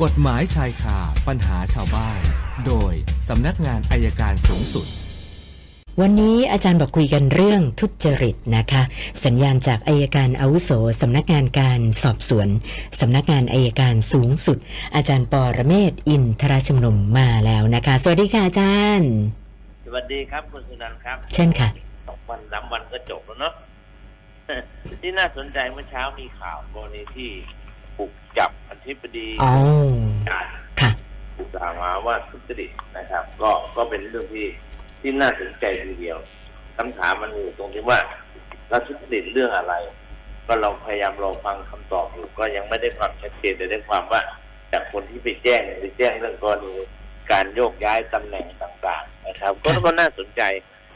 กฎหมายชายคาปัญหาชาวบ้าน โดยสำนักงานอายการสูงสุด วันนี้อาจารย์บอกคุยกันเรื่องทุจริตนะคะ สัญญาณจากอายการอาวุโสสำนักงานการสอบสวนสำนักงานอายการสูงสุด อาจารย์ปอระเมศวร์อินทราชุมนุมมาแล้วนะคะ สวัสดีค่ะอาจารย์ สวัสดีครับคุณสุนันท์ครับ เช่นค่ะสองวันสามวันก็จบแล้วเนาะที่น่าสนใจเมื่อเช้ามีข่าวกรณีที่ บุกจับอธิบดีอ๋อการค่ะถูกกล่าวหาว่าทุจริตนะครับ ก็ก็เป็นเรื่องที่ที่น่าสนใจทีเดียวคำถามมันอยู่ตรงที่ว่าเราทุจริตเรื่องอะไร ก็เราพยายามรอฟังคำตอบอยู่ก็ยังไม่ได้ความชัดเจนแต่ได้ความว่าจากคนที่ไปแจ้งไปแจ้งเรื่องกรณีการโยกย้ายตำแหน่งต่างๆ นะครับ ก็ครับก็น่าสนใจ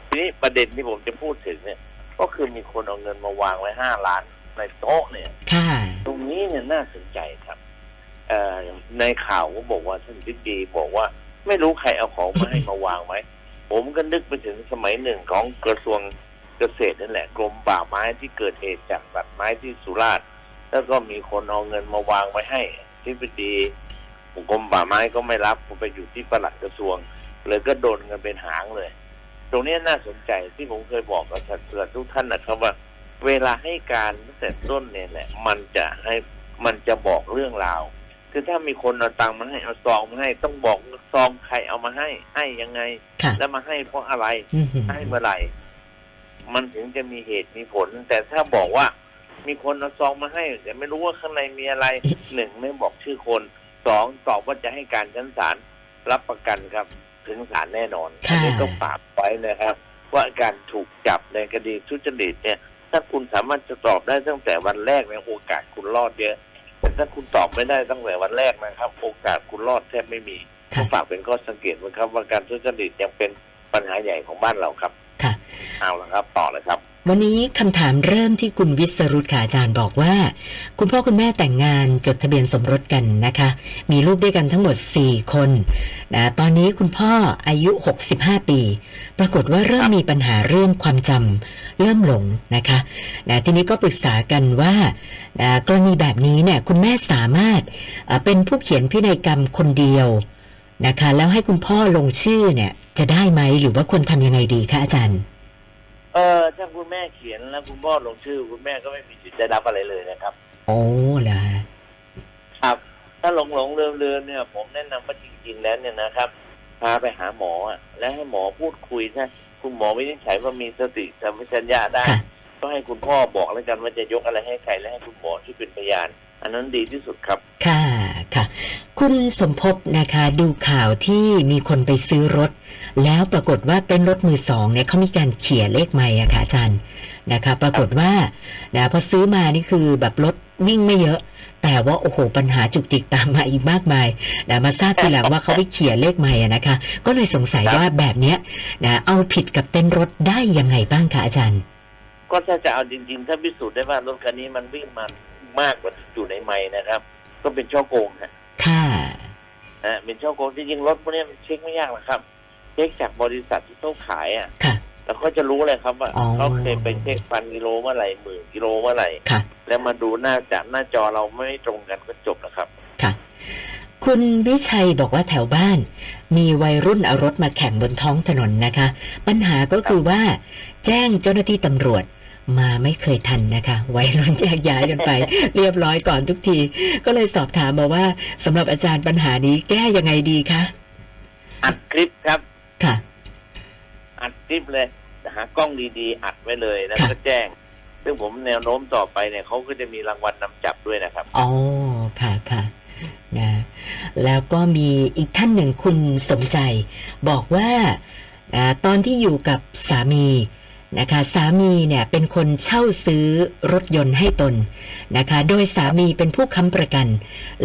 ทีนี้ประเด็นที่ผมจะพูดถึงเนี่ย ก็คือมีคนเอาเงินมาวางไว้ห้าล้านในโต๊ะเนี่ย ค่ะ ตรงนี้เนี่ยน่าสนใจครับเอ่อในข่าวก็บอกว่าท่านทิบดีบอกว่า ไม่รู้ใครเอาของมาให้มาวางไหมผมก็นึกไปถึงสมัยหนึ่งของกระทรวงเกษตรนั่นแหละกรมป่าไม้ที่เกิดเหตุจากตัดไม้ที่สุราษฎร์แล้วก็มีคนเอาเงินมาวางไว้ให้ทิบดีกรมป่าไม้ก็ไม่รับผมไปอยู่ที่ปลัดกระทรวงเลยก็โดนเงินเป็นหางเลย ตรงนี้น่าสนใจที่ผมเคยบอกกับสัตว์เสือทุกท่านนะครับว่า เวลาให้การตั้งแต่ต้นเนี่ยแหละ มันจะให้มันจะบอกเรื่องราว คือถ้ามีคนเอาตังค์มาให้เอาซองมาให้ต้องบอกซองใครเอามาให้ ให้ยังไงค่ะแล้วมาให้เพราะอะไรอือหือให้เมื่อไหร่ มันถึงจะมีเหตุมีผล แต่ถ้าบอกว่า มีคนเอาซองมาให้ แต่ไม่รู้ว่าข้างในมีอะไรหนึ่งไม่บอกชื่อคนสองตอบว่าจะให้การชั้นศาลรับประกันครับ ถึงศาลแน่นอนค่ะอันี้ต้องฝากไว้นะครับ ว่าการถูกจับในคดีทุจริตเนี่ย ถ้าคุณสามารถจะตอบได้ตั้งแต่วันแรกในยโอกาสคุณรอดเยอะ แต่ถ้าคุณตอบไม่ได้ตั้งแต่วันแรกนะครับ โอกาสคุณรอดแทบไม่มีค่ะฝากเป็นข้อสังเกตไว้ครับ ว่าการทุจริตยังเป็นปัญหาใหญ่ของบ้านเราครับค่ะเอาละครับ ต่อเลยครับ วันนี้คำถามเริ่มที่คุณวิสรุตค่ะอาจารย์บอกว่า คุณพ่อคุณแม่แต่งงานจดทะเบียนสมรสกันนะคะ มีลูกด้วยกันทั้งหมด 4 คนนะตอนนี้คุณพ่ออายุ 65 ปี ปรากฏว่าเริ่มมีปัญหาเรื่องความจำเริ่มหลงนะคะนะทีนี้ก็ปรึกษากันว่านะกรณีแบบนี้เนี่ยคุณแม่สามารถเป็นผู้เขียนพินัยกรรมคนเดียวนะคะ แล้วให้คุณพ่อลงชื่อเนี่ยจะได้ไหมหรือว่าควรทำยังไงดีคะอาจารย์ เออถ้าคุณแม่เขียนแล้วคุณพ่อลงชื่อ คุณแม่ก็ไม่มีสิทธิ์ได้รับอะไรเลยนะครับ โอ้เหรอฮะครับ ถ้าหลงหลงเลือนเลือนเนี่ย ผมแนะนำว่าจริง ๆ แล้วเนี่ยนะครับพาไปหาหมออะแล้วให้หมอพูดคุยถ้าคุณหมอวินิจฉัยว่ามีสติสัมปชัญญะได้ค่ะก็ให้คุณพ่อบอกแล้วกันว่าจะยกอะไรให้ใครและให้คุณหมอที่เป็นพยาน อันนั้นดีที่สุดครับ ค่ะ ค่ะคุณสมภพนะคะดูข่าวที่มีคนไปซื้อรถ แล้วปรากฏว่าเป็นรถมือสองเนี่ยเขามีการเขี่ยเลขไม่อะค่ะอาจารย์นะคะ ปรากฏว่านะพอซื้อมานี่คือแบบรถวิ่งไม่เยอะ แต่ว่าโอ้โหปัญหาจุกจิกตามมาอีกมากมายนะมาทราบทีหลังว่าเขาไปเขี่ยเลขไม่อะนะคะ ก็เลยสงสัยครับว่าแบบเนี้ยนะเอาผิดกับเต้นรถได้ยังไงบ้างคะอาจารย์ ก็ถ้าจะเอาจริงๆ ถ้าพิสูจน์ได้ว่ารถคันนี้มันวิ่งมามากกว่าที่อยู่ในไม้นะครับ ก็เป็นช่อโกงนะ ค่ะฮะเป็นช่อโกงจริงๆรถพวกนี้มันเช็คไม่ยากหรอกครับ เช็คจากบริษัทที่เขาขายอะค่ะแล้วเขาจะรู้เลยครับว่าอ๋อเขาเคยไปเช็คพันกิโลเมื่อไหร่หมื่นกิโลเมื่อไหร่ค่ะแล้วมาดูหน้าจากหน้าจอเราไม่ตรงกันก็จบนะครับ ค่ะ คุณวิชัยบอกว่าแถวบ้าน มีวัยรุ่นเอารถมาแข่งบนท้องถนนนะคะ ปัญหาก็คือว่า แจ้งเจ้าหน้าที่ตำรวจ มาไม่เคยทันนะคะวัยรุ่นแยกย้ายกันไป เรียบร้อยก่อนทุกที ก็เลยสอบถามมาว่าสำหรับอาจารย์ปัญหานี้แก้ยังไงดีคะอัดคลิปครับค่ะ อัดคลิปเลยหากล้องดีๆ อัดไว้เลยแล้วค่ะก็แจ้ง ซึ่งผมแนวโน้มต่อไปเนี่ยเขาก็จะมีรางวัลนำจับด้วยนะครับอ๋อค่ะค่ะนะแล้วก็มีอีกท่านหนึ่งคุณสมใจ บอกว่าอาตอนที่อยู่กับสามี นะคะสามีเนี่ยเป็นคนเช่าซื้อรถยนต์ให้ตนนะคะโดยสามีเป็นผู้ค้ำประกัน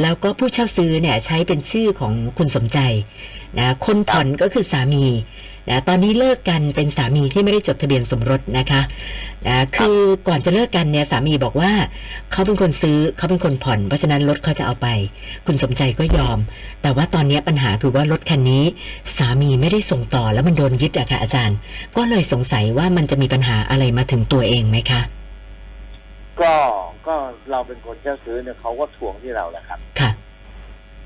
แล้วก็ผู้เช่าซื้อเนี่ยใช้เป็นชื่อของคุณสมใจนะคนผ่อนก็คือสามี นะตอนนี้เลิกกันเป็นสามีที่ไม่ได้จดทะเบียนสมรสนะคะนะคือก่อนจะเลิกกันเนี่ยสามีบอกว่า เขาเป็นคนซื้อเขาเป็นคนผ่อน เพราะฉะนั้นรถเขาจะเอาไป คุณสมใจก็ยอม แต่ว่าตอนนี้ปัญหาคือว่ารถคันนี้ สามีไม่ได้ส่งต่อแล้วมันโดนยึดอะค่ะอาจารย์ ก็เลยสงสัยว่ามันจะมีปัญหาอะไรมาถึงตัวเองไหมคะก็ก็เราเป็นคนเช่าซื้อเนี่ยเขาก็ทวงที่เราแหละครับ ค่ะ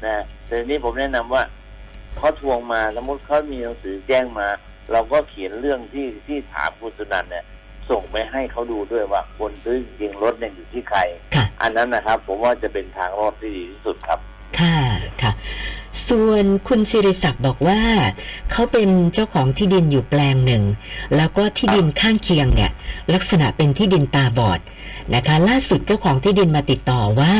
นะแต่ทีนี้ผมแนะนำว่า เขาทวงมาสมมติเขามีหนังสือแจ้งมา เราก็เขียนเรื่องที่ที่ถามคุณสุนันท์เนี่ยส่งไปให้เขาดูด้วยว่าคนซื้อจริงๆรถเนี่ยอยู่ที่ใครค่ะอันนั้นนะครับ ผมว่าจะเป็นทางรอดที่ดีที่สุดครับ ค่ะค่ะ ส่วนคุณสิริศักดิ์บอกว่า เขาเป็นเจ้าของที่ดินอยู่แปลงหนึ่ง แล้วก็ที่ดินข้างเคียงเนี่ย ลักษณะเป็นที่ดินตาบอดนะคะ ล่าสุดเจ้าของที่ดินมาติดต่อว่า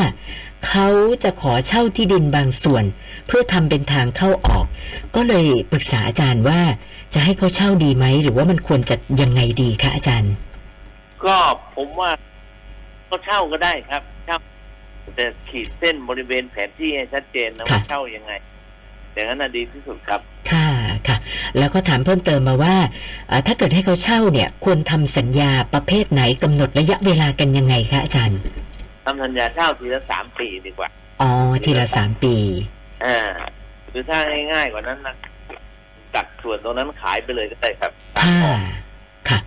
เขาจะขอเช่าที่ดินบางส่วน เพื่อทำเป็นทางเข้าออก ก็เลยปรึกษาอาจารย์ว่าจะให้เขาเช่าดีไหม หรือว่ามันควรจะยังไงดีคะอาจารย์ ก็ผมว่าก็เช่าก็ได้ครับเช่าแต่ขีดเส้นบริเวณแผนที่ให้ชัดเจนนะค่ะว่าเช่ายังไงอย่างนั้นน่ะดีที่สุดครับ ค่ะค่ะ แล้วก็ถามเพิ่มเติมมาว่าเอ่อถ้าเกิดให้เขาเช่าเนี่ย ควรทำสัญญาประเภทไหนกำหนดระยะเวลากันยังไงคะอาจารย์ ทำสัญญาเช่าทีละสามปีดีกว่า อ๋อ ทีละสามปี อ่า หรือถ้าง่ายๆกว่านั้นนะตัดส่วนตรงนั้นขายไปเลยก็ได้ครับค่ะค่ะ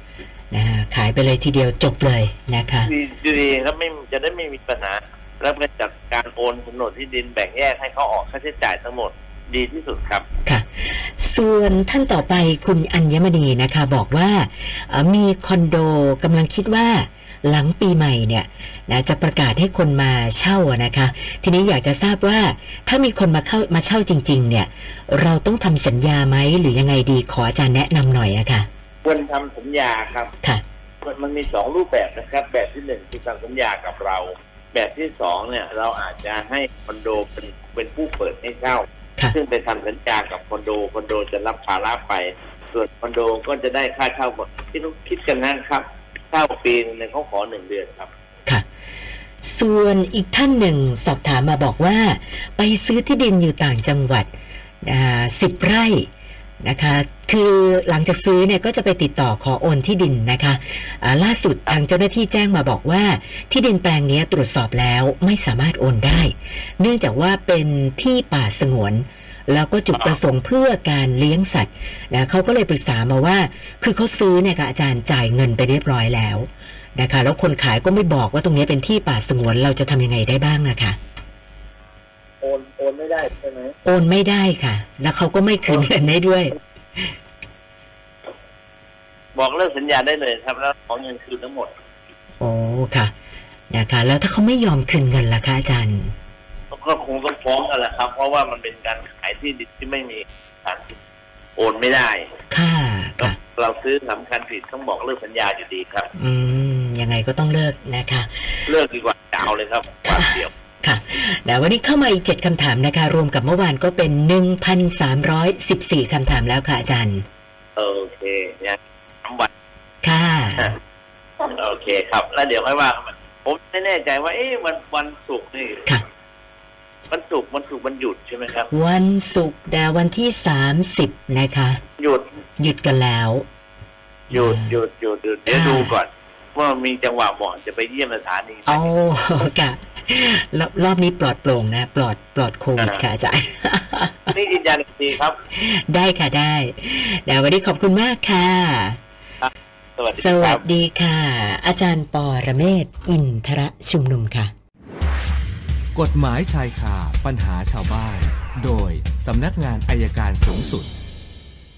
นะฮะขายไปเลยทีเดียวจบเลยนะคะดีดีครับไม่จะได้ไม่มีปัญหา แล้วก็จัดการโอนโฉนดที่ดินแบ่งแยกให้เขาออกค่าใช้จ่ายทั้งหมดดีที่สุดครับค่ะ ส่วนท่านต่อไปคุณอัญมณีนะคะบอกว่าเอ่อมีคอนโดกำลังคิดว่าหลังปีใหม่เนี่ยนะจะประกาศให้คนมาเช่าอะนะคะ ทีนี้อยากจะทราบว่าถ้ามีคนมาเข้ามาเช่าจริง ๆ เนี่ย เราต้องทำสัญญาไหมหรือยังไงดีขออาจารย์แนะนำหน่อยอะค่ะควรทำสัญญาครับค่ะมันมีสองรูปแบบนะครับ แบบที่หนึ่งคือทำสัญญากับเรา แบบที่สองเนี่ย เราอาจจะให้คอนโดเป็นเป็นผู้เปิดให้เช่าค่ะ ซึ่งไปทำสัญญากับคอนโดคอนโดจะรับภาระไป ส่วนคอนโดก็จะได้ค่าเช่าหมดที่ต้องคิดกันนะครับเช่าปีหนึงเนี่ยเขาขอหนึ่งเดือนครับค่ะ ส่วนอีกท่านหนึ่งสอบถามมาบอกว่า ไปซื้อที่ดินอยู่ต่างจังหวัดสิบไร่ นะคะ คือหลังจากซื้อเนี่ยก็จะไปติดต่อขอโอนที่ดินนะคะล่าสุดทางเจ้าหน้าที่แจ้งมาบอกว่า ที่ดินแปลงนี้ตรวจสอบแล้วไม่สามารถโอนได้ เนื่องจากว่าเป็นที่ป่าสงวน แล้วก็จุดประสงค์เพื่อการเลี้ยงสัตว์นะเขาก็เลยปรึกษามาว่า คือเขาซื้อเนี่ยค่ะอาจารย์จ่ายเงินไปเรียบร้อยแล้วนะคะ แล้วคนขายก็ไม่บอกว่าตรงนี้เป็นที่ป่าสงวนเราจะทำยังไงได้บ้างนะคะ ไม่ได้ใช่ไหมโอนไม่ได้ค่ะ แล้วเขาก็ไม่คืนเงินให้ด้วย บอกเลิกสัญญาได้เลยครับ แล้วขอเงินคืนทั้งหมดโอ้ค่ะนะคะ แล้วถ้าเขาไม่ยอมคืนเงินล่ะคะอาจารย์ก็คงต้องฟ้องกันแหละครับ เพราะว่ามันเป็นการขายที่ดินที่ไม่มีการโอนไม่ได้ ค่ะค่ะเราซื้อสำคัญผิดต้องบอกเลิกสัญญาอยู่ดีครับ อืมยังไงก็ต้องเลิกนะคะ เลิกดีกว่าจะเอาเลยครับวันเดียว ค่ะแล้ววันนี้เข้ามาอีกเจ็ดคำถามนะคะ รวมกับเมื่อวานก็เป็น 1,314คำถามแล้วค่ะอาจารย์ โอเคเนี่ยทำวันค่ะ โอเคครับ แล้วเดี๋ยวค่อยว่ากันผมไม่แน่ใจว่า เอ๊ะวันวันศุกร์นี่ค่ะวันศุกร์วันศุกร์มันหยุดใช่ไหมครับ วันศุกร์แต่วันที่30นะคะ หยุดหยุดกันแล้ว หยุดหยุดหยุดหยุดเดี๋ยวค่ะดูก่อน ว่ามีจังหวะเหมาะจะไปเยี่ยมสถานีไหมโอ้ค่ะ รอบรอบนี้ปลอดโปร่งนะ ปลอดปลอดโควิดค่ะอาจารย์นี่ยืนยันอีกทีครับ ได้ค่ะได้เดี๋ยววันนี้ขอบคุณมากค่ะสวัสดีสควัรัสบดีค่ะ อาจารย์ปอระเมศอินทระชุมนุมค่ะ กฎหมายชายคาปัญหาชาวบ้าน โดยสำนักงานอายการสูงสุด